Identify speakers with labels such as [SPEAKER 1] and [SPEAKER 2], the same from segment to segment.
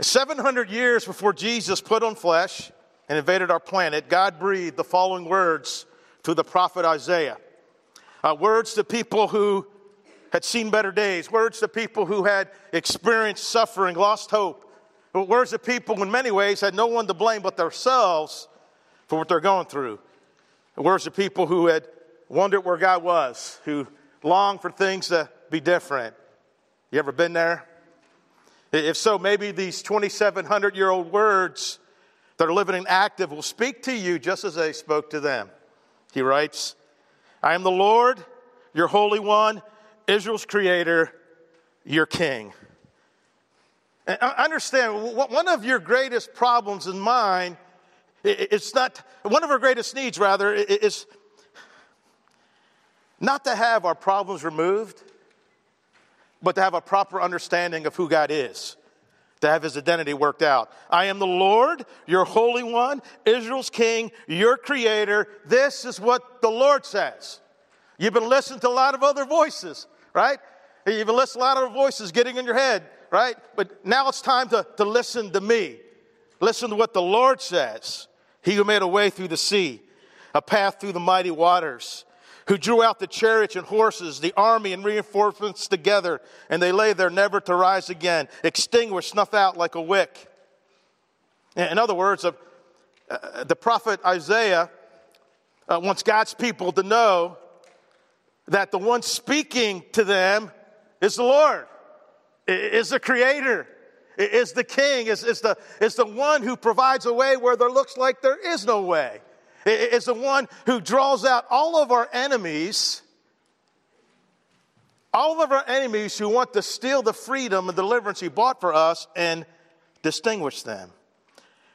[SPEAKER 1] 700 years before Jesus put on flesh and invaded our planet, God breathed the following words to the prophet Isaiah. Uh, words to people who had seen better days, words to people who had experienced suffering, lost hope, words to people who in many ways had no one to blame but themselves for what they're going through. Words to people who had wondered where God was, who longed for things to be different. You ever been there? If so, maybe these 2,700 year old words that are living and active will speak to you just as they spoke to them. He writes, I am the Lord, your Holy One, Israel's Creator, your King. And understand, one of your greatest problems in mine, it's not, one of our greatest needs, rather, is not to have our problems removed but to have a proper understanding of who God is, to have his identity worked out. I am the Lord, your Holy One, Israel's King, your Creator. This is what the Lord says. You've been listening to a lot of other voices, right? You've been listening to a lot of voices getting in your head, right? But now it's time to, to listen to me. Listen to what the Lord says. He who made a way through the sea, a path through the mighty waters who drew out the chariots and horses, the army and reinforcements together, and they lay there never to rise again, extinguished, snuffed out like a wick. In other words, uh, the prophet Isaiah uh, wants God's people to know that the one speaking to them is the Lord, is the creator, is the king, is, is, the, is the one who provides a way where there looks like there is no way is the one who draws out all of our enemies, all of our enemies who want to steal the freedom and deliverance He bought for us and distinguish them.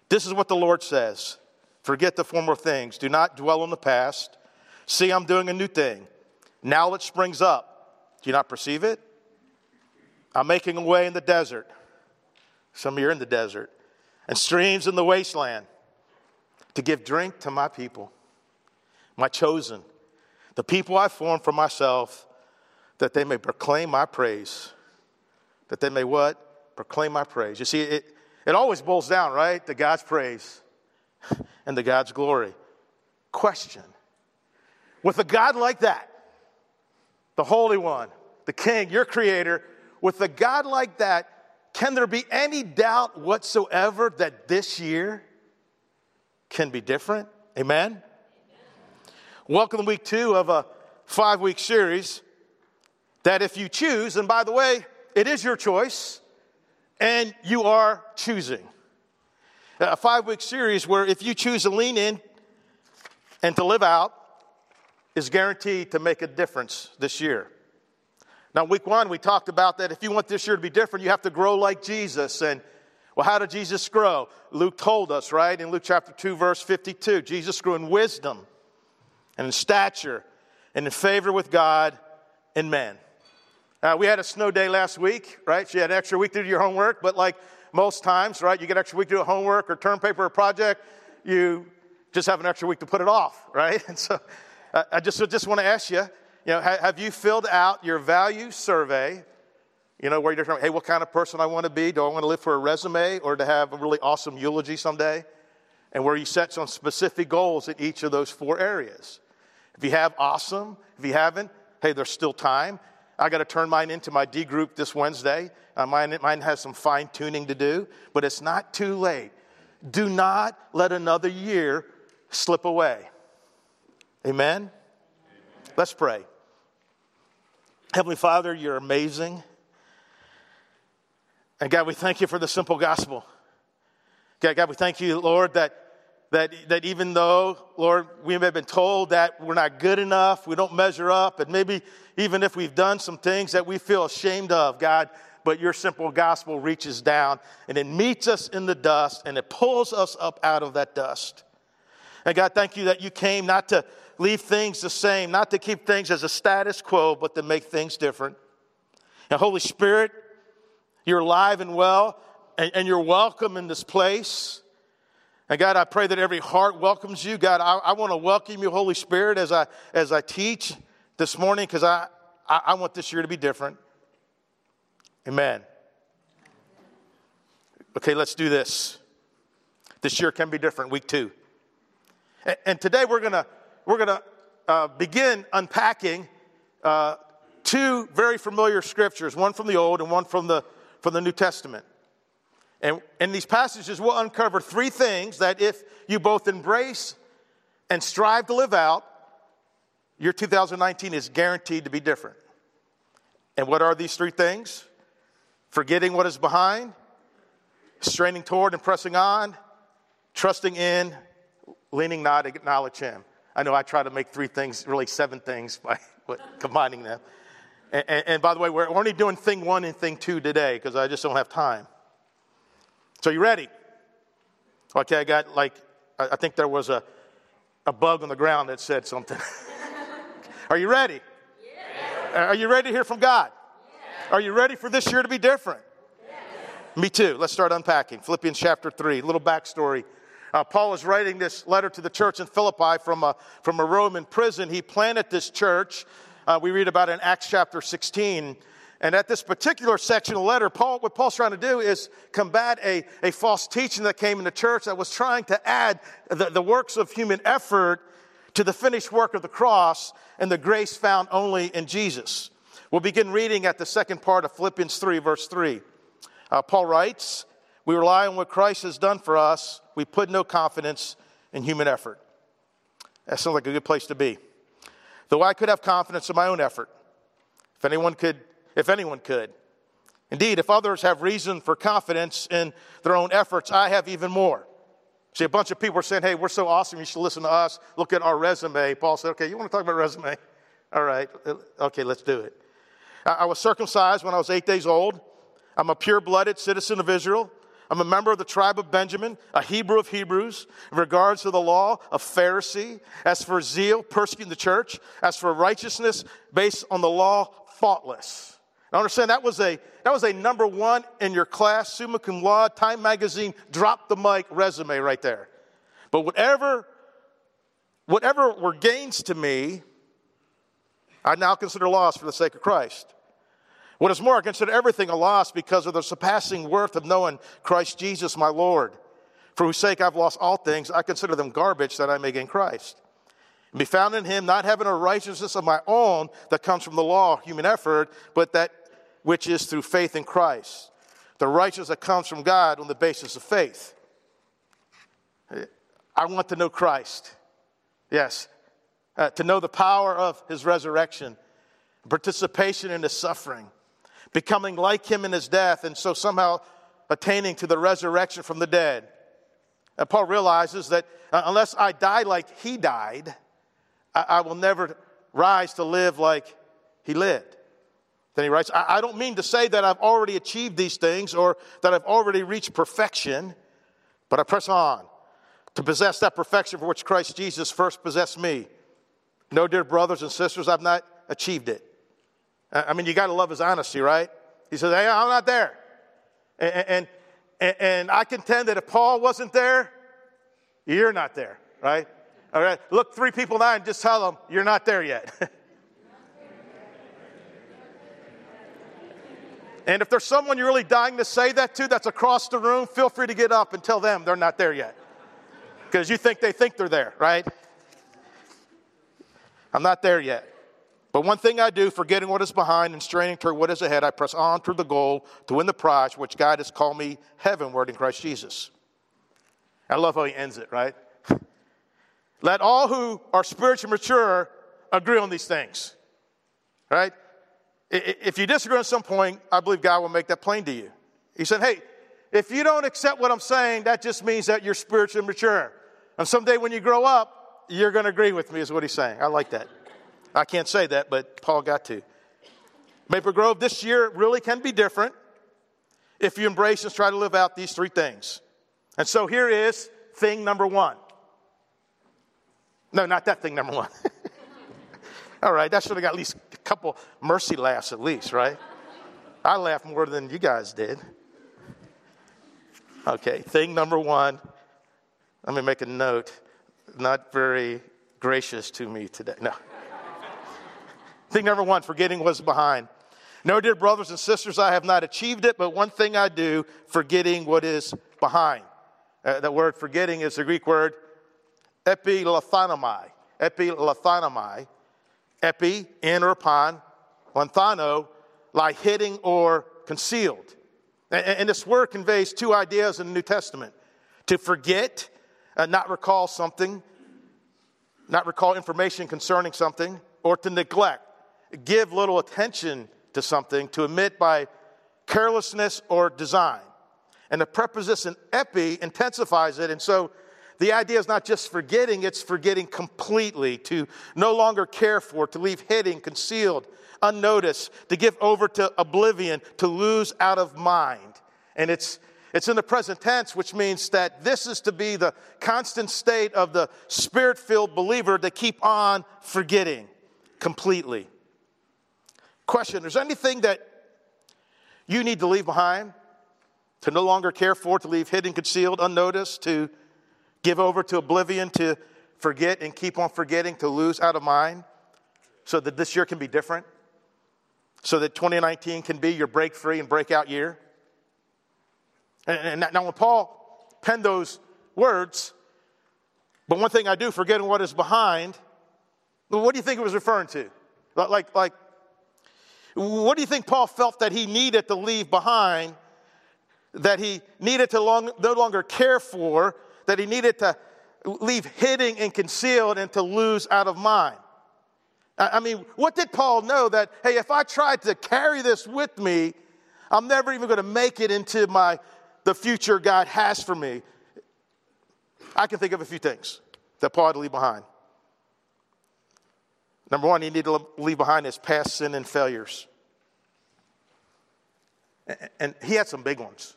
[SPEAKER 1] This is what the Lord says Forget the former things, do not dwell on the past. See, I'm doing a new thing. Now it springs up. Do you not perceive it? I'm making a way in the desert. Some of you are in the desert, and streams in the wasteland to give drink to my people, my chosen, the people I formed for myself, that they may proclaim my praise. That they may what? Proclaim my praise. You see, it, it always boils down, right, to God's praise and to God's glory. Question With a God like that, the Holy One, the King, your Creator, with a God like that, can there be any doubt whatsoever that this year can be different. Amen? Amen. Welcome to week two of a five week series that if you choose, and by the way, it is your choice, and you are choosing. A five week series where if you choose to lean in and to live out, is guaranteed to make a difference this year. Now, week one, we talked about that if you want this year to be different, you have to grow like Jesus. And well, how did Jesus grow? Luke told us, right? In Luke chapter 2, verse 52, Jesus grew in wisdom and in stature and in favor with God and men. Uh, we had a snow day last week, right? So You had an extra week to do your homework, but like most times, right, you get extra week to do homework or term paper or project, you just have an extra week to put it off, right? And so uh, I just, just want to ask you, you know, have you filled out your value survey you know, where you're trying, hey, what kind of person I want to be? Do I want to live for a resume or to have a really awesome eulogy someday? And where you set some specific goals in each of those four areas. If you have, awesome. If you haven't, hey, there's still time. I got to turn mine into my D group this Wednesday. Uh, mine, mine has some fine tuning to do, but it's not too late. Do not let another year slip away. Amen? Amen? Let's pray. Heavenly Father, you're amazing. And God, we thank you for the simple gospel. God, God, we thank you, Lord, that, that, that even though, Lord, we may have been told that we're not good enough, we don't measure up, and maybe even if we've done some things that we feel ashamed of, God, but your simple gospel reaches down and it meets us in the dust and it pulls us up out of that dust. And God, thank you that you came not to leave things the same, not to keep things as a status quo, but to make things different. And Holy Spirit, you're alive and well, and, and you're welcome in this place. And God, I pray that every heart welcomes you. God, I, I want to welcome you, Holy Spirit, as I, as I teach this morning because I, I, I want this year to be different. Amen. Okay, let's do this. This year can be different, week two. And, and today we're going to we're gonna, uh, begin unpacking uh, two very familiar scriptures, one from the Old and one from the, from the New Testament. And in these passages, we'll uncover three things that if you both embrace and strive to live out, your 2019 is guaranteed to be different. And what are these three things? Forgetting what is behind, straining toward and pressing on, trusting in, leaning not to acknowledge Him. I know I try to make three things, really seven things by combining them. And, and, and, by the way, we're only doing thing one and thing two today because I just don't have time. So, you ready? Okay, I got like, I think there was a, a bug on the ground that said something. Are you ready? Yes. Are you ready to hear from God? Yes. Are you ready for this year to be different? Yes. Me too. Let's start unpacking. Philippians chapter 3, a little backstory. Uh, Paul is writing this letter to the church in Philippi from a, from a Roman prison. He planted this church. Uh, we read about in Acts chapter 16. And at this particular section of the letter, Paul, what Paul's trying to do is combat a, a false teaching that came in the church that was trying to add the, the works of human effort to the finished work of the cross and the grace found only in Jesus. We'll begin reading at the second part of Philippians 3, verse 3. Uh, Paul writes, We rely on what Christ has done for us, we put no confidence in human effort. That sounds like a good place to be. Though I could have confidence in my own effort, if anyone could if anyone could. Indeed, if others have reason for confidence in their own efforts, I have even more. See, a bunch of people are saying, hey, we're so awesome, you should listen to us. Look at our resume. Paul said, okay, you want to talk about resume? All right, uh, okay, let's do it. I was circumcised when I was eight days old. I'm a pure blooded citizen of Israel. I'm a member of the tribe of Benjamin, a Hebrew of Hebrews, in regards to the law, a Pharisee. As for zeal, persecuting the church. As for righteousness, based on the law, faultless. I understand that was a that was a number one in your class, summa cum laude, Time Magazine, drop the mic resume right there. But whatever whatever were gains to me, I now consider loss for the sake of Christ. What is more, I consider everything a loss because of the surpassing worth of knowing Christ Jesus, my Lord, for whose sake I've lost all things. I consider them garbage that I may gain Christ and be found in him, not having a righteousness of my own that comes from the law, human effort, but that which is through faith in Christ. The righteousness that comes from God on the basis of faith. I want to know Christ. Yes. Uh, to know the power of his resurrection, participation in his suffering, becoming like him in his death, and so somehow attaining to the resurrection from the dead. And Paul realizes that uh, unless I die like he died, I, I will never rise to live like he lived. Then he writes, I, I don't mean to say that I've already achieved these things or that I've already reached perfection, but I press on to possess that perfection for which Christ Jesus first possessed me. No, dear brothers and sisters, I've not achieved it. I mean, you got to love his honesty, right? He says, Hey, I'm not there. And, and, and I contend that if Paul wasn't there, you're not there, right? All right, look three people now and just tell them, You're not there yet. And if there's someone you're really dying to say that to that's across the room, feel free to get up and tell them they're not there yet. Because you think they think they're there, right? I'm not there yet. But one thing I do, forgetting what is behind and straining toward what is ahead, I press on toward the goal to win the prize which God has called me heavenward in Christ Jesus. I love how he ends it, right? Let all who are spiritually mature agree on these things, right? If you disagree on some point, I believe God will make that plain to you. He said, Hey, if you don't accept what I'm saying, that just means that you're spiritually mature. And someday when you grow up, you're going to agree with me, is what he's saying. I like that. I can't say that, but Paul got to. Maple Grove this year really can be different if you embrace and try to live out these three things. And so here is thing number one. No, not that thing number one. All right, that should have got at least a couple mercy laughs, at least, right? I laughed more than you guys did. Okay, thing number one. Let me make a note. Not very gracious to me today. No. Thing number one, forgetting what's behind. No, dear brothers and sisters, I have not achieved it, but one thing I do, forgetting what is behind. Uh, the word forgetting is the Greek word epilanthanomai. Epilanthanomai. Epi, in or upon. Lanthano, like hidden or concealed. And, and, this word conveys two ideas in the New Testament to forget, uh, not recall something, not recall information concerning something, or to neglect, give little attention to something, to omit by carelessness or design. And the preposition epi intensifies it. And so the idea is not just forgetting, it's forgetting completely, to no longer care for, to leave hidden, concealed, unnoticed, to give over to oblivion, to lose out of mind. And it's it's in the present tense, which means that this is to be the constant state of the spirit filled believer to keep on forgetting completely. Question Is there anything that you need to leave behind, to no longer care for, to leave hidden, concealed, unnoticed, to give over to oblivion, to forget and keep on forgetting, to lose out of mind, so that this year can be different? So that 2019 can be your break free and breakout year? And, and now, when Paul penned those words, but one thing I do, forgetting what is behind, what do you think it was referring to? Like, like, what do you think Paul felt that he needed to leave behind, that he needed to long, no longer care for, that he needed to leave hidden and concealed and to lose out of mind? I mean, what did Paul know that, hey, if I tried to carry this with me, I'm never even going to make it into my the future God has for me? I can think of a few things that Paul had to leave behind. Number one, you need to leave behind his past sin and failures. And he had some big ones.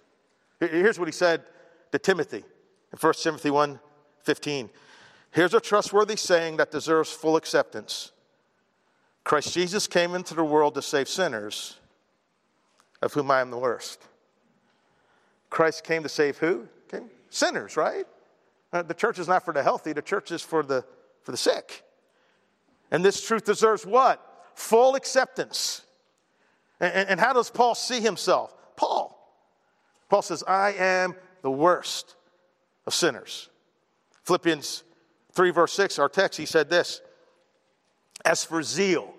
[SPEAKER 1] Here's what he said to Timothy in 1 Timothy 1 15. Here's a trustworthy saying that deserves full acceptance Christ Jesus came into the world to save sinners, of whom I am the worst. Christ came to save who? Sinners, right? Uh, the church is not for the healthy, the church is for the, for the sick. And this truth deserves what? Full acceptance. And, and how does Paul see himself? Paul. Paul says, I am the worst of sinners. Philippians 3, verse 6, our text, he said this As for zeal,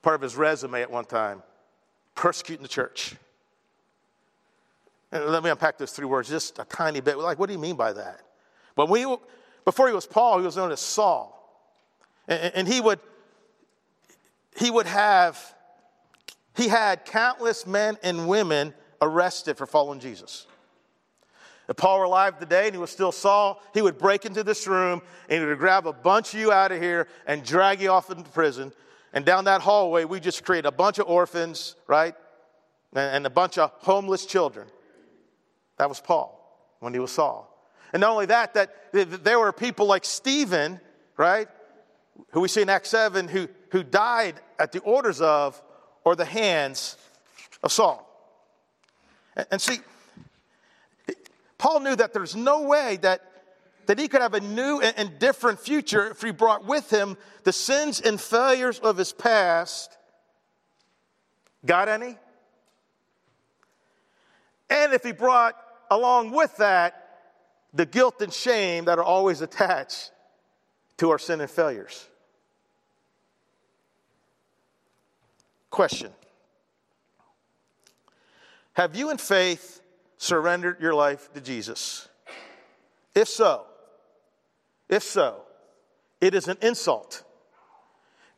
[SPEAKER 1] part of his resume at one time, persecuting the church. And let me unpack those three words just a tiny bit. Like, what do you mean by that? But we, before he was Paul, he was known as Saul. And, he would he would have he had countless men and women arrested for following Jesus. If Paul were alive today and he was still Saul, he would break into this room and he would grab a bunch of you out of here and drag you off into prison. And down that hallway, we just create a bunch of orphans, right? And a bunch of homeless children. That was Paul when he was Saul. And not only that, that there were people like Stephen, right? Who we see in Acts 7, who, who died at the orders of or the hands of Saul. And, and see, Paul knew that there's no way that, that he could have a new and, and different future if he brought with him the sins and failures of his past. Got any? And if he brought along with that the guilt and shame that are always attached to our sin and failures. Question Have you in faith surrendered your life to Jesus? If so, if so, it is an insult.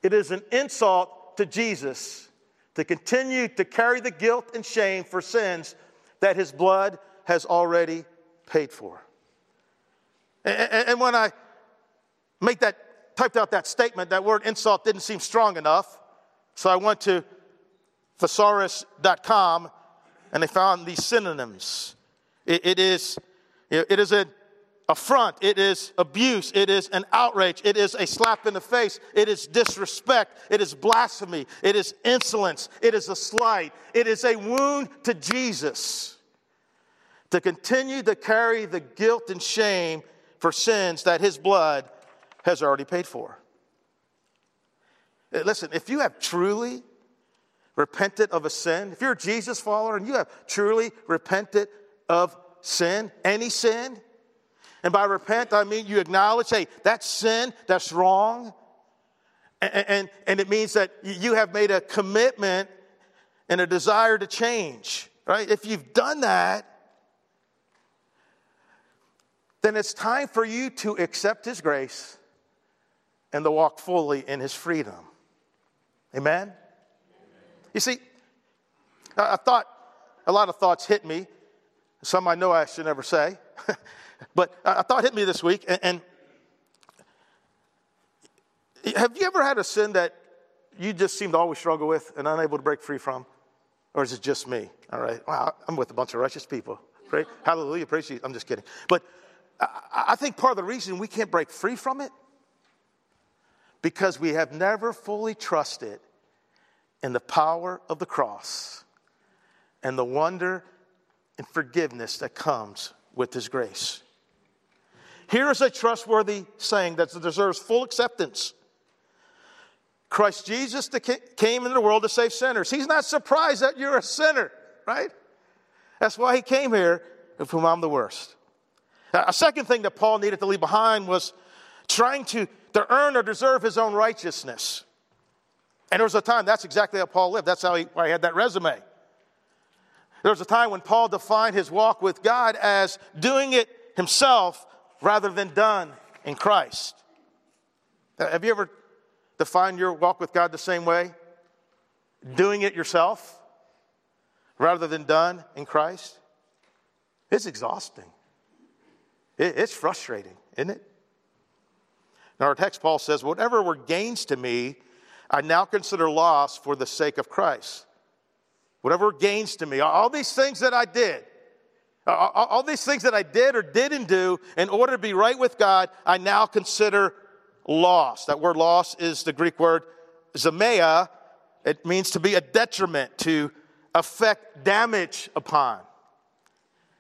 [SPEAKER 1] It is an insult to Jesus to continue to carry the guilt and shame for sins that his blood has already paid for. And, when I make that, typed out that statement, that word insult didn't seem strong enough. So I went to thesaurus.com and I found these synonyms. it, it is, it is an affront, it is abuse, it is an outrage, it is a slap in the face, it is disrespect, it is blasphemy, it is insolence, it is a slight, it is a wound to Jesus. To continue to carry the guilt and shame for sins that his blood has already paid for. Uh, listen, if you have truly repented of a sin, if you're a Jesus follower and you have truly repented of sin, any sin, and by repent, I mean you acknowledge, hey, that's sin, that's wrong. And, and, and, it means that you have made a commitment and a desire to change, right? If you've done that, then it's time for you to accept His grace and to walk fully in His freedom. Amen? You see, I thought, a lot of thoughts hit me. Some I know I should never say. but I thought hit me this week. And, and have you ever had a sin that you just seem to always struggle with and unable to break free from? Or is it just me? All right. Wow, I'm with a bunch of righteous people. Pray, hallelujah. Praise you. I'm just kidding. But I think part of the reason we can't break free from it because we have never fully trusted in the power of the cross and the wonder and forgiveness that comes with his grace. Here is a trustworthy saying that deserves full acceptance. Christ Jesus came into the world to save sinners. He's not surprised that you're a sinner, right? That's why he came here, of whom I'm the worst. A second thing that Paul needed to leave behind was trying to, to earn or deserve his own righteousness. And there was a time, that's exactly how Paul lived. That's how he, he had that resume. There was a time when Paul defined his walk with God as doing it himself rather than done in Christ. Uh, have you ever defined your walk with God the same way? Doing it yourself rather than done in Christ? It's exhausting. It's frustrating, isn't it? In our text, Paul says, Whatever were gains to me, I now consider loss for the sake of Christ. Whatever gains to me, all these things that I did, all these things that I did or didn't do in order to be right with God, I now consider loss. That word loss is the Greek word zemea. It means to be a detriment, to affect damage upon.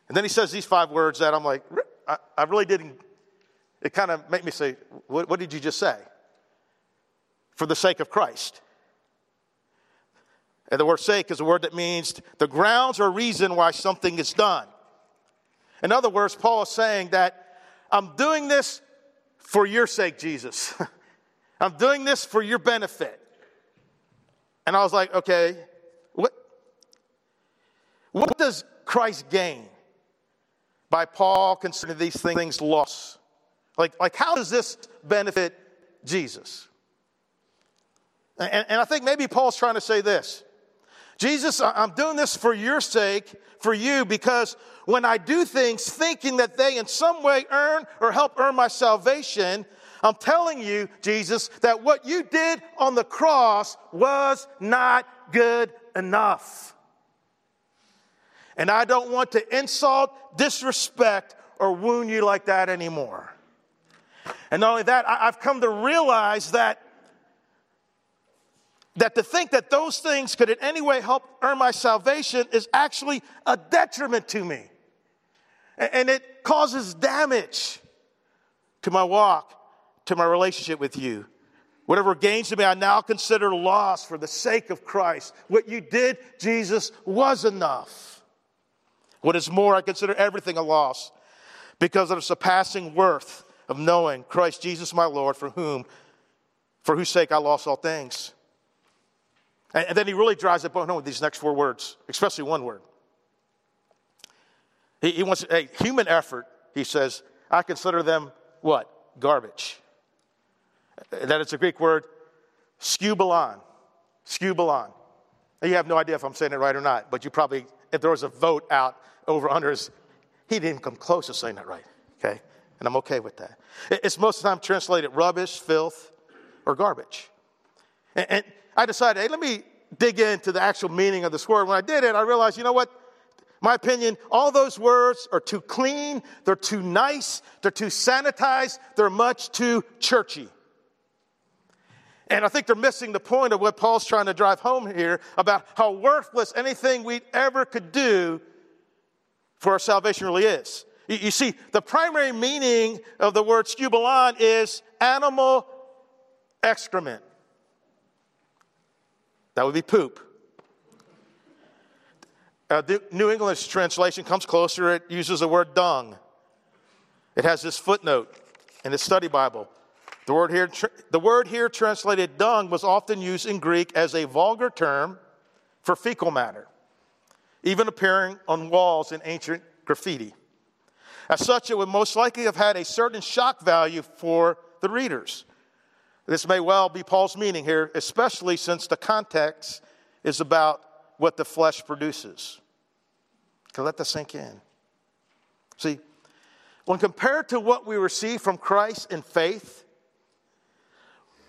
[SPEAKER 1] And then he says these five words that I'm like, I, I really didn't, it kind of made me say, what, what did you just say? For the sake of Christ. And the word sake is a word that means the grounds or reason why something is done. In other words, Paul is saying that I'm doing this for your sake, Jesus. I'm doing this for your benefit. And I was like, okay, what, what does Christ gain? by Paul considering these things loss. Like, like how does this benefit Jesus? And, and I think maybe Paul's trying to say this Jesus, I'm doing this for your sake, for you, because when I do things thinking that they in some way earn or help earn my salvation, I'm telling you, Jesus, that what you did on the cross was not good enough. And I don't want to insult, disrespect, or wound you like that anymore. And not only that, I've come to realize that that to think that those things could in any way help earn my salvation is actually a detriment to me. And it causes damage to my walk, to my relationship with you. Whatever gains to me, I now consider loss for the sake of Christ. What you did, Jesus, was enough. What is more, I consider everything a loss because of the surpassing worth of knowing Christ Jesus my Lord, for whom, for whose sake I lost all things. And, and then he really drives it home with these next four words, especially one word. He, he wants a human effort, he says, I consider them what? Garbage. That it's a Greek word, skubalon. Skubalon. You have no idea if I'm saying it right or not, but you probably, if there was a vote out over unders, he didn't come close to saying that right, okay? And I'm okay with that. It's most of the time translated rubbish, filth, or garbage. And, and I decided, hey, let me dig into the actual meaning of this word. When I did it, I realized, you know what? My opinion, all those words are too clean, they're too nice, they're too sanitized, they're much too churchy. And I think they're missing the point of what Paul's trying to drive home here about how worthless anything we ever could do for our salvation really is. You, see, the primary meaning of the word skubalon is animal excrement. That would be poop. Uh, the New English translation comes closer. It uses the word dung. It has this footnote in the study Bible. The word, here, the word here translated dung was often used in Greek as a vulgar term for fecal matter, even appearing on walls in ancient graffiti. As such, it would most likely have had a certain shock value for the readers. This may well be Paul's meaning here, especially since the context is about what the flesh produces. To let that sink in. See, when compared to what we receive from Christ in faith,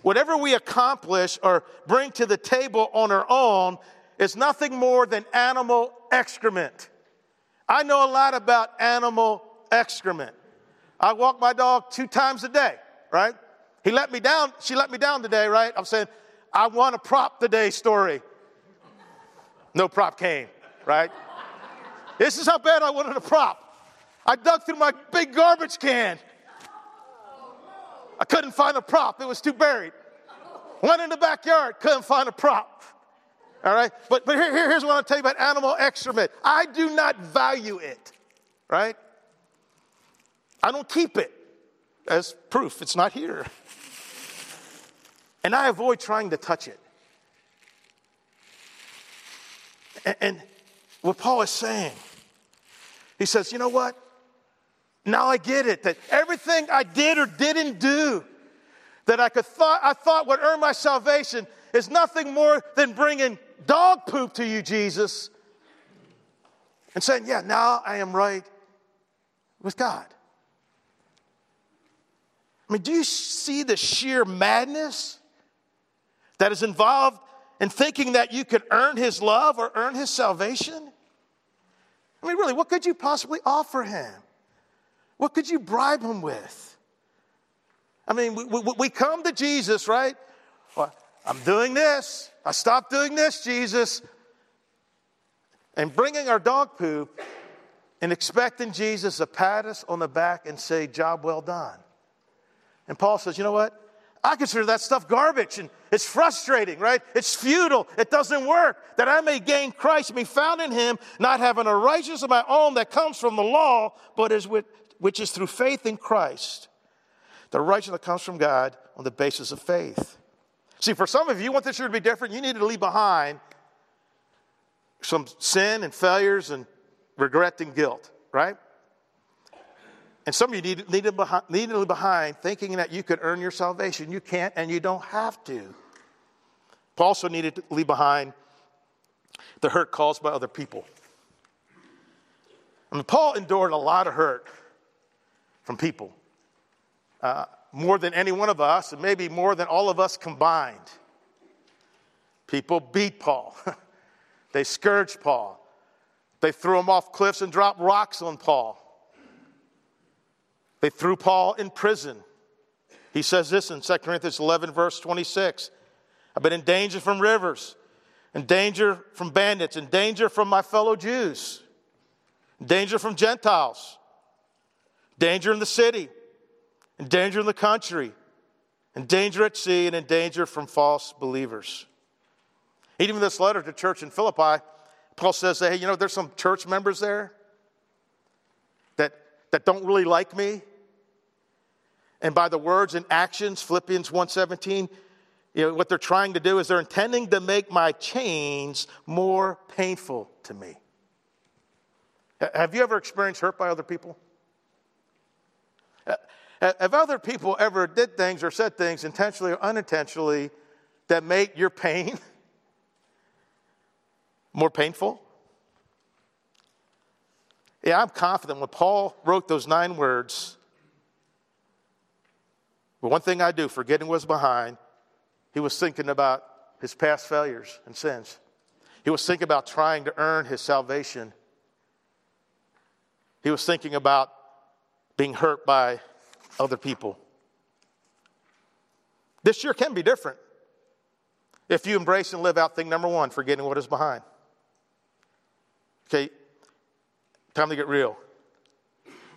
[SPEAKER 1] whatever we accomplish or bring to the table on our own is nothing more than animal excrement. I know a lot about animal excrement. I walk my dog two times a day, right? He let me down, she let me down today, right? I'm saying, I want a prop today story. No prop came, right? This is how bad I wanted a prop. I dug through my big garbage can. I couldn't find a prop, it was too buried. Went in the backyard, couldn't find a prop. All right? But, but here, here here's what I'll tell you about animal excrement I do not value it, right? I don't keep it as proof, it's not here. And I avoid trying to touch it. And, and what Paul is saying, he says, you know what? Now I get it that everything I did or didn't do that I could thought I thought would earn my salvation is nothing more than bringing dog poop to you, Jesus, and saying, "Yeah, now I am right with God." I mean, do you see the sheer madness that is involved in thinking that you could earn His love or earn His salvation? I mean, really, what could you possibly offer Him? What could you bribe him with? I mean, we, we, we come to Jesus, right? Well, I'm doing this. I stopped doing this, Jesus. And bringing our dog poop and expecting Jesus to pat us on the back and say, Job well done. And Paul says, You know what? I consider that stuff garbage and it's frustrating, right? It's futile. It doesn't work. That I may gain Christ, be found in him, not having a righteousness of my own that comes from the law, but is with, which is through faith in Christ. The righteousness that comes from God on the basis of faith. See, for some of you, you want this year to be different, you need to leave behind some sin and failures and regret and guilt, right? And some of you need, need, to behind, behind thinking that you could earn your salvation. You can't and you don't have to. Paul also needed to leave behind the hurt caused by other people. I mean, Paul endured a lot of hurt from people. Uh, more than any one of us, and maybe more than all of us combined. People beat Paul. they scourged Paul. They threw him off cliffs and dropped rocks on Paul. They threw Paul in prison. He says this in 2 Corinthians 11, verse 26. I've been in danger from rivers, in danger from bandits, in danger from my fellow Jews, in danger from Gentiles, danger in the city, in danger in the country, in danger at sea, and in danger from false believers. Even this letter to church in Philippi, Paul says, hey, you know, there's some church members there that, that don't really like me. And by the words and actions, Philippians 1:17, you know, what they're trying to do is they're intending to make my chains more painful to me. Have you ever experienced hurt by other people? Have other people ever did things or said things intentionally or unintentionally that make your pain more painful? Yeah, I'm confident when Paul wrote those nine words, but one thing I do, forgetting what's behind, he was thinking about his past failures and sins. He was thinking about trying to earn his salvation. He was thinking about being hurt by other people. This year can be different if you embrace and live out thing number one, forgetting what is behind. Okay, time to get real.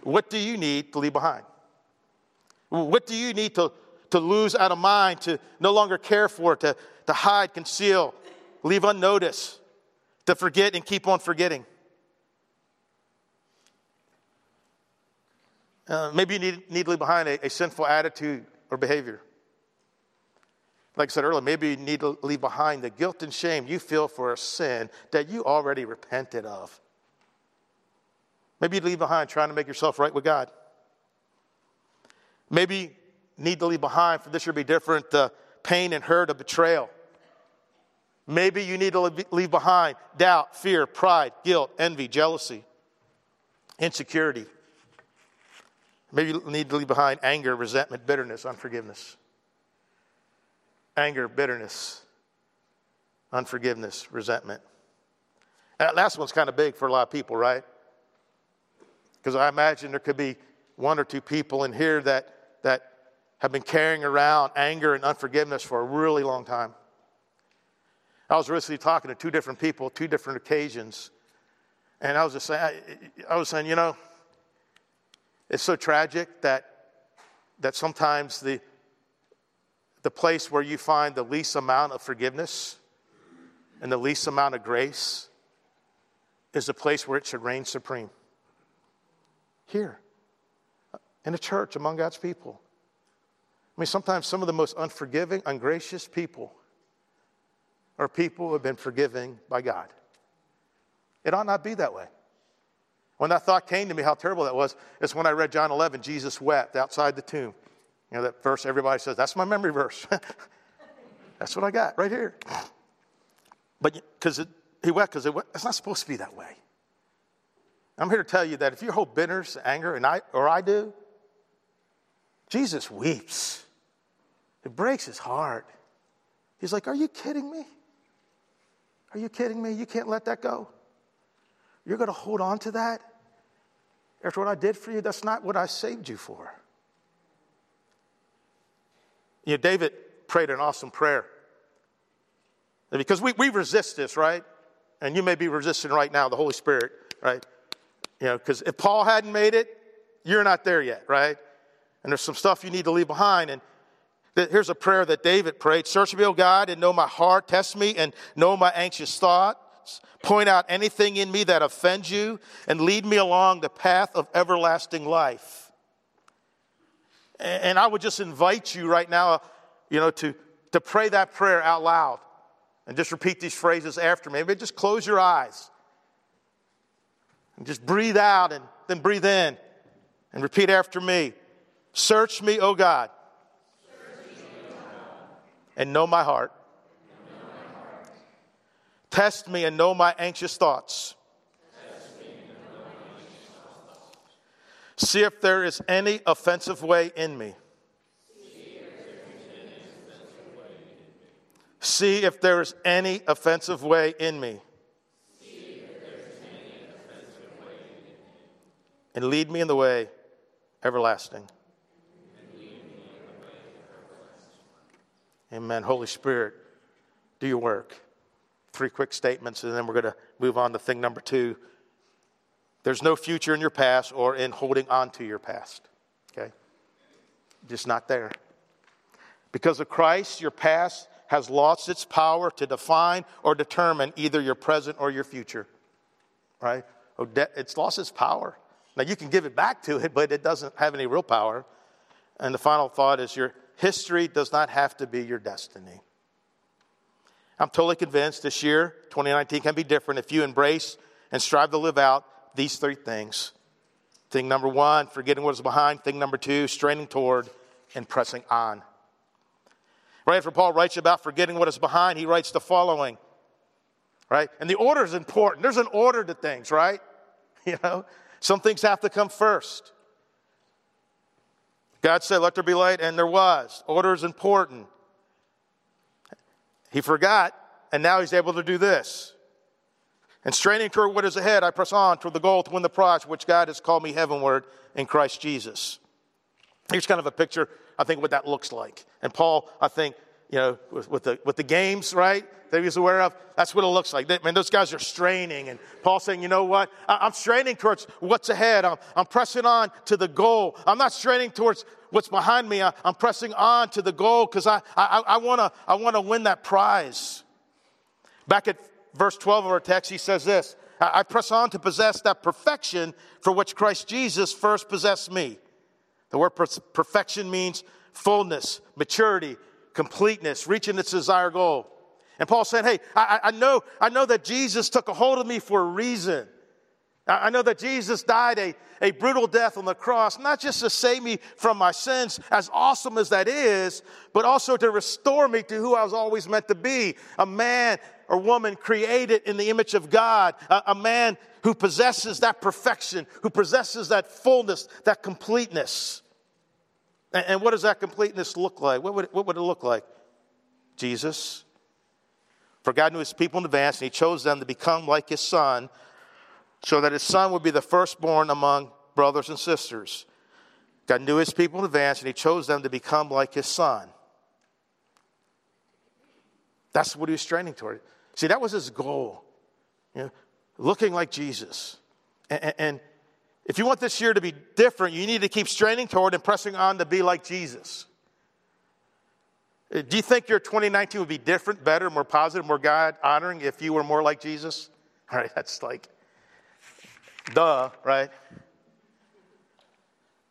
[SPEAKER 1] What do you need to leave behind? What do you need to, to lose out of mind, to no longer care for, to, to hide, conceal, leave unnoticed, to forget and keep on forgetting? Uh, maybe you need, need to leave behind a, a sinful attitude or behavior. Like I said earlier, maybe you need to leave behind the guilt and shame you feel for a sin that you already repented of. Maybe you leave behind trying to make yourself right with God. Maybe need to leave behind, for this should be different, the pain and hurt of betrayal. Maybe you need to leave behind doubt, fear, pride, guilt, envy, jealousy, insecurity. Maybe you need to leave behind anger, resentment, bitterness, unforgiveness. Anger, bitterness, unforgiveness, resentment. That last one's kind of big for a lot of people, right? Because I imagine there could be one or two people in here that, that have been carrying around anger and unforgiveness for a really long time. I was recently talking to two different people, two different occasions, and I was just saying, I, I was saying, you know, it's so tragic that, that sometimes the, the place where you find the least amount of forgiveness and the least amount of grace is the place where it should reign supreme. Here, in a church among God's people. I mean, sometimes some of the most unforgiving, ungracious people are people who have been forgiven by God. It ought not be that way. When that thought came to me, how terrible that was, is when I read John 11, Jesus wept outside the tomb. You know, that verse everybody says, that's my memory verse. that's what I got right here. But because he wept, because it, it's not supposed to be that way. I'm here to tell you that if you hold bitterness, anger, and I, or I do, Jesus weeps. It breaks his heart. He's like, Are you kidding me? Are you kidding me? You can't let that go. You're going to hold on to that? After what I did for you, that's not what I saved you for. You know, David prayed an awesome prayer. Because we, we resist this, right? And you may be resisting right now, the Holy Spirit, right? You know, because if Paul hadn't made it, you're not there yet, right? And there's some stuff you need to leave behind. And here's a prayer that David prayed Search me, O God, and know my heart. Test me and know my anxious thoughts. Point out anything in me that offends you, and lead me along the path of everlasting life. And I would just invite you right now, you know, to, to pray that prayer out loud and just repeat these phrases after me. Maybe just close your eyes and just breathe out and then breathe in and repeat after me. Search me, O God, and know my heart. Test me and know my anxious thoughts. See if there is any offensive way in me. See if there is any offensive way in me. And lead me in the way everlasting. Amen. Holy Spirit, do your work. Three quick statements, and then we're going to move on to thing number two. There's no future in your past or in holding on to your past. Okay? Just not there. Because of Christ, your past has lost its power to define or determine either your present or your future. Right? Oh, it's lost its power. Now, you can give it back to it, but it doesn't have any real power. And the final thought is your history does not have to be your destiny. I'm totally convinced this year, 2019, can be different if you embrace and strive to live out these three things. Thing number one, forgetting what is behind. Thing number two, straining toward and pressing on. Right after Paul writes about forgetting what is behind, he writes the following. Right? And the order is important. There's an order to things, right? You know, some things have to come first. God said, Let there be light, and there was. Order is important. He forgot, and now he's able to do this. And straining toward what is ahead, I press on toward the goal to win the prize which God has called me heavenward in Christ Jesus. Here's kind of a picture, I think, what that looks like. And Paul, I think, you know, with, with, the, with the games, right, that he was aware of, that's what it looks like. Man, those guys are straining. And Paul's saying, you know what? I'm straining towards what's ahead. I'm, I'm pressing on to the goal. I'm not straining towards what's behind me. I, am pressing on to the goal because I, I, I want to I wanna win that prize. Back at verse 12 of our text, he says this I press on to possess that perfection for which Christ Jesus first possessed me. The word perfection means fullness, maturity, completeness, reaching its desired goal. And Paul's saying, Hey, I, I, know, I know that Jesus took a hold of me for a reason. I know that Jesus died a, a brutal death on the cross, not just to save me from my sins, as awesome as that is, but also to restore me to who I was always meant to be a man or woman created in the image of God, a, a man who possesses that perfection, who possesses that fullness, that completeness. And, what does that completeness look like? What would, what would it look like? Jesus. For God knew his people in advance, and he chose them to become like his son so that his son would be the firstborn among brothers and sisters. God knew his people in advance, and he chose them to become like his son. That's what he was straining toward. See, that was his goal, you know, looking like Jesus. And, and, if you want this year to be different, you need to keep straining toward and pressing on to be like Jesus. Uh, do you think your 2019 would be different, better, more positive, more God honoring if you were more like Jesus? All right, that's like Duh, right?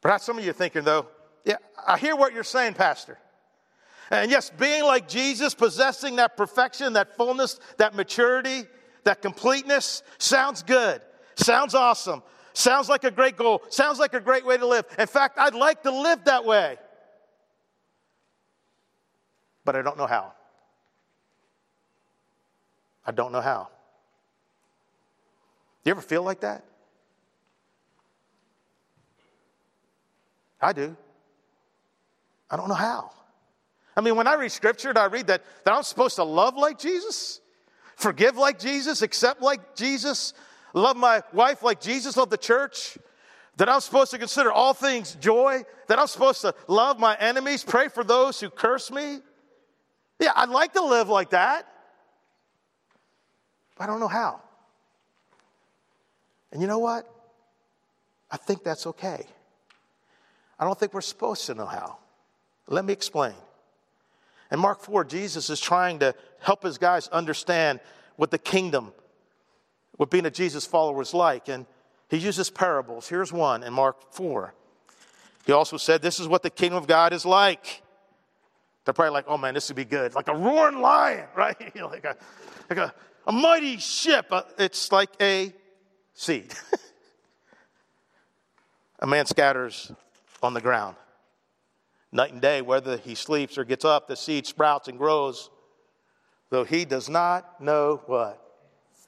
[SPEAKER 1] Perhaps some of you are thinking, though, yeah, I hear what you're saying, Pastor. And yes, being like Jesus, possessing that perfection, that fullness, that maturity, that completeness sounds good, sounds awesome, sounds like a great goal, sounds like a great way to live. In fact, I'd like to live that way. But I don't know how. I don't know how. Do you ever feel like that? I do. I don't know how. I mean, when I read scripture, I read that, that I'm supposed to love like Jesus, forgive like Jesus, accept like Jesus, love my wife like Jesus loved the church, that I'm supposed to consider all things joy, that I'm supposed to love my enemies, pray for those who curse me. Yeah, I'd like to live like that, but I don't know how. And you know what? I think that's okay. I don't think we're supposed to know how. Let me explain. In Mark 4, Jesus is trying to help his guys understand what the kingdom, what being a Jesus follower is like. And he uses parables. Here's one in Mark 4. He also said, This is what the kingdom of God is like. They're probably like, oh man, this would be good. Like a roaring lion, right? like a, like a, a mighty ship. Uh, it's like a seed. a man scatters on the ground. Night and day, whether he sleeps or gets up, the seed sprouts and grows, though he does not know what?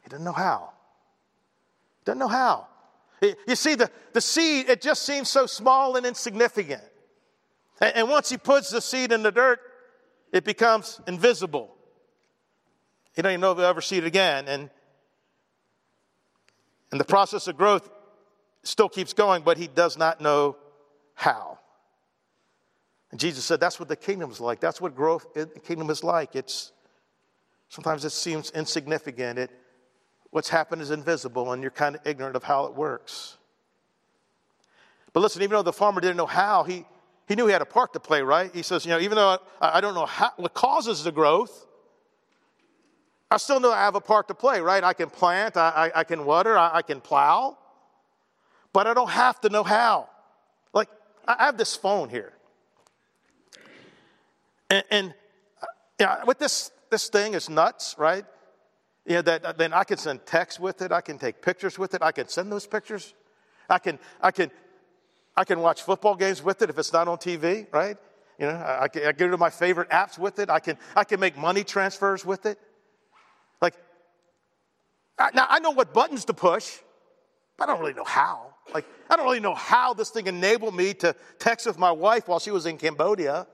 [SPEAKER 1] He doesn't know how. Doesn't know how. You see, the, the seed, it just seems so small and insignificant. And, and once he puts the seed in the dirt, it becomes invisible. He don't even know if he'll ever see it again. And, and the process of growth still keeps going, but he does not know how. And Jesus said that's what the kingdom is like. That's what growth in the kingdom is like. It's sometimes it seems insignificant. It what's happened is invisible and you're kind of ignorant of how it works. But listen, even though the farmer didn't know how, he, he knew he had a part to play, right? He says, you know, even though I, I don't know how, what causes the growth, I still know I have a part to play, right? I can plant, I, I, I can water, I, I can plow, but I don't have to know how. Like, I have this phone here. And, and you know, with this, this thing, is nuts, right? You know, that, then I can send text with it. I can take pictures with it. I can send those pictures. I can, I can, I can watch football games with it if it's not on TV, right? You know, I, I, can, I get to my favorite apps with it. I can, I can make money transfers with it. Like, I, now I know what buttons to push, but I don't really know how. Like, I don't really know how this thing enabled me to text with my wife while she was in Cambodia.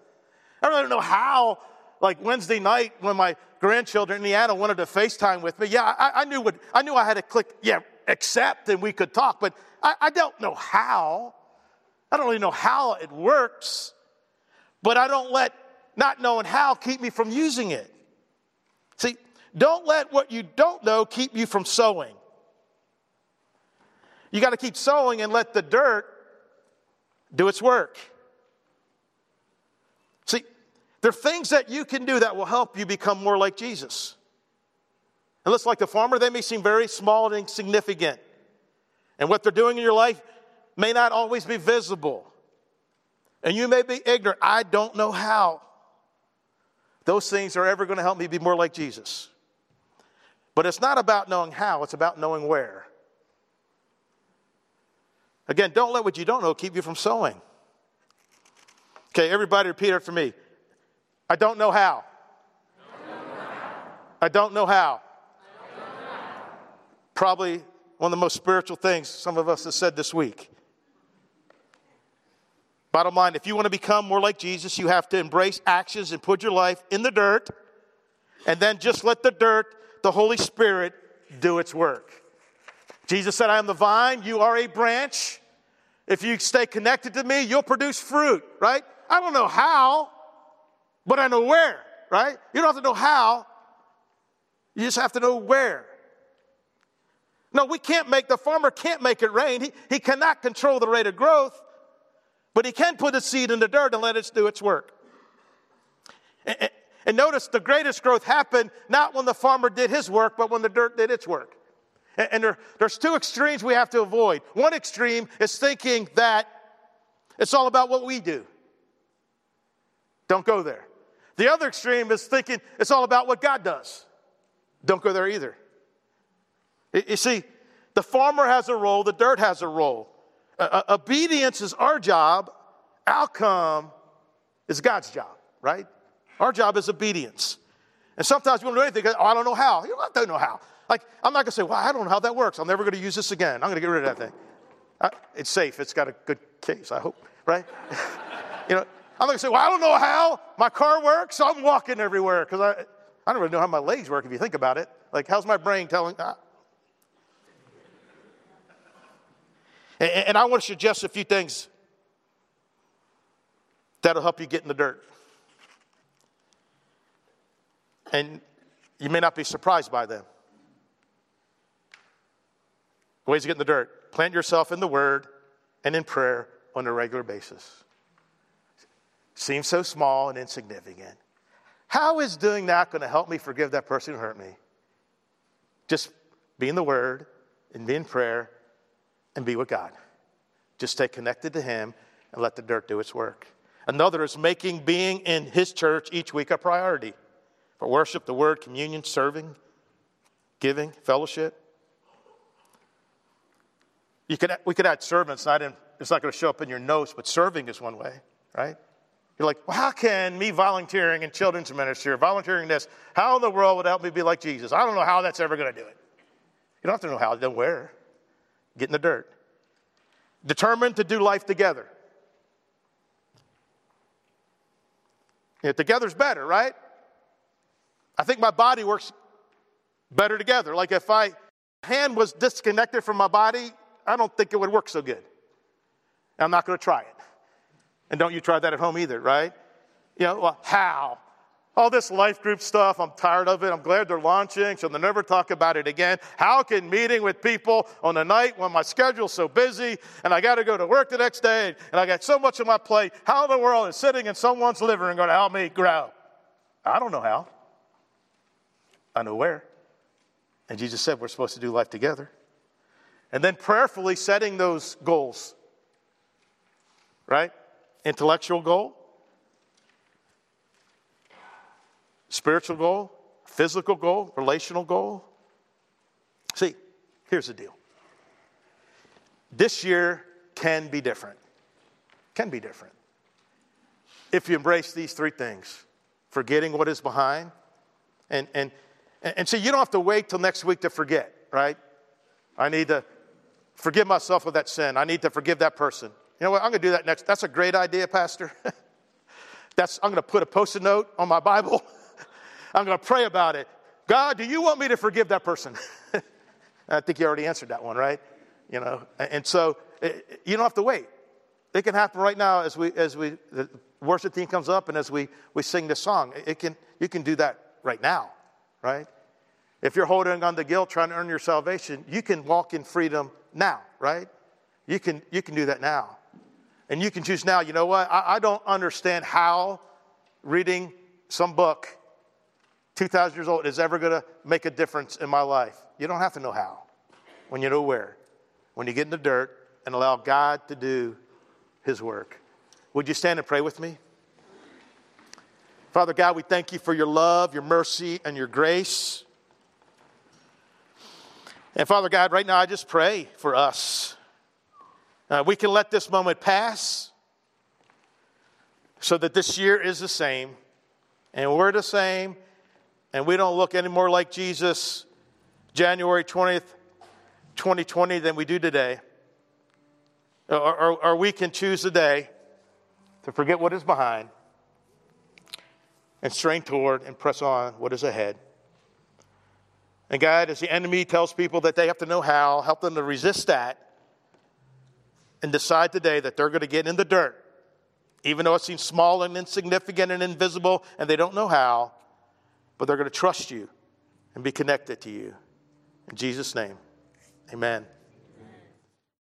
[SPEAKER 1] I don't really know how, like Wednesday night when my grandchildren, in Indiana, wanted to FaceTime with me. Yeah, I, I knew what, I knew I had to click, yeah, accept and we could talk, but I, I don't know how. I don't really know how it works, but I don't let not knowing how keep me from using it. See, don't let what you don't know keep you from sowing. You got to keep sowing and let the dirt do its work. There are things that you can do that will help you become more like Jesus. And let's like the farmer, they may seem very small and insignificant. And what they're doing in your life may not always be visible. And you may be ignorant. I don't know how. Those things are ever going to help me be more like Jesus. But it's not about knowing how, it's about knowing where. Again, don't let what you don't know keep you from sowing. Okay, everybody repeat after me. I don't know how. I don't know how. Probably one of the most spiritual things some of us have said this week. Bottom line, if you want to become more like Jesus, you have to embrace actions and put your life in the dirt, and then just let the dirt, the Holy Spirit, do its work. Jesus said, I am the vine, you are a branch. If you stay connected to me, you'll produce fruit, right? I don't know how, but I know where, right? You don't have to know how, you just have to know where. No, we can't make, the farmer can't make it rain. He, he cannot control the rate of growth, but he can put a seed in the dirt and let it do its work. And, and notice the greatest growth happened not when the farmer did his work, but when the dirt did its work. And, and there, there's two extremes we have to avoid. One extreme is thinking that it's all about what we do. Don't go there. The other extreme is thinking it's all about what God does. Don't go there either. You see, the farmer has a role, the dirt has a role. Uh, obedience is our job, outcome is God's job, right? Our job is obedience. And sometimes we don't do anything because, oh, I don't know how. You don't know how. Like, I'm not going to say, well, I don't know how that works. I'm never going to use this again. I'm going to get rid of that thing. Uh, it's safe. It's got a good case, I hope, right? you know, I'm going to say, well, I don't know how my car works, so I'm walking everywhere because I, I don't really know how my legs work if you think about it. Like, how's my brain telling? Ah. And, and I want to suggest a few things that'll help you get in the dirt. And you may not be surprised by them. Ways to get in the dirt plant yourself in the Word and in prayer on a regular basis. Seems so small and insignificant. How is doing that going to help me forgive that person who hurt me? Just be in the Word and be in prayer and be with God. Just stay connected to Him and let the dirt do its work. Another is making being in His church each week a priority for worship, the Word, communion, serving, giving, fellowship. You could, we could add servants. Not in, it's not going to show up in your notes, but serving is one way, right? You're like, well, how can me volunteering in children's ministry or volunteering this, how in the world would help me be like Jesus? I don't know how that's ever going to do it. You don't have to know how, then where? Get in the dirt. Determined to do life together. Yeah, together's better, right? I think my body works better together. Like if my hand was disconnected from my body, I don't think it would work so good. I'm not going to try it. And don't you try that at home either, right? You know, well, how? All this life group stuff, I'm tired of it. I'm glad they're launching, so they'll never talk about it again. How can meeting with people on a night when my schedule's so busy and I got to go to work the next day and I got so much on my plate, how in the world is sitting in someone's living room going to help me grow? I don't know how. I know where. And Jesus said we're supposed to do life together. And then prayerfully setting those goals, right? Intellectual goal, spiritual goal, physical goal, relational goal. See, here's the deal. This year can be different. Can be different. If you embrace these three things forgetting what is behind, and, and, and see, you don't have to wait till next week to forget, right? I need to forgive myself of that sin. I need to forgive that person. You know what? I'm going to do that next. That's a great idea, Pastor. That's, I'm going to put a post it note on my Bible. I'm going to pray about it. God, do you want me to forgive that person? I think you already answered that one, right? You know, and so it, you don't have to wait. It can happen right now as we, as we, the worship team comes up and as we, we sing this song. It can, you can do that right now, right? If you're holding on to guilt, trying to earn your salvation, you can walk in freedom now, right? You can, you can do that now. And you can choose now, you know what? I, I don't understand how reading some book, 2,000 years old, is ever going to make a difference in my life. You don't have to know how when you know where. When you get in the dirt and allow God to do His work. Would you stand and pray with me? Father God, we thank you for your love, your mercy, and your grace. And Father God, right now I just pray for us. Uh, we can let this moment pass so that this year is the same and we're the same and we don't look any more like Jesus January 20th, 2020 than we do today. Or, or, or we can choose today to forget what is behind and strain toward and press on what is ahead. And God, as the enemy tells people that they have to know how, help them to resist that and decide today that they're going to get in the dirt, even though it seems small and insignificant and invisible and they don't know how, but they're going to trust you and be connected to you. In Jesus' name, amen.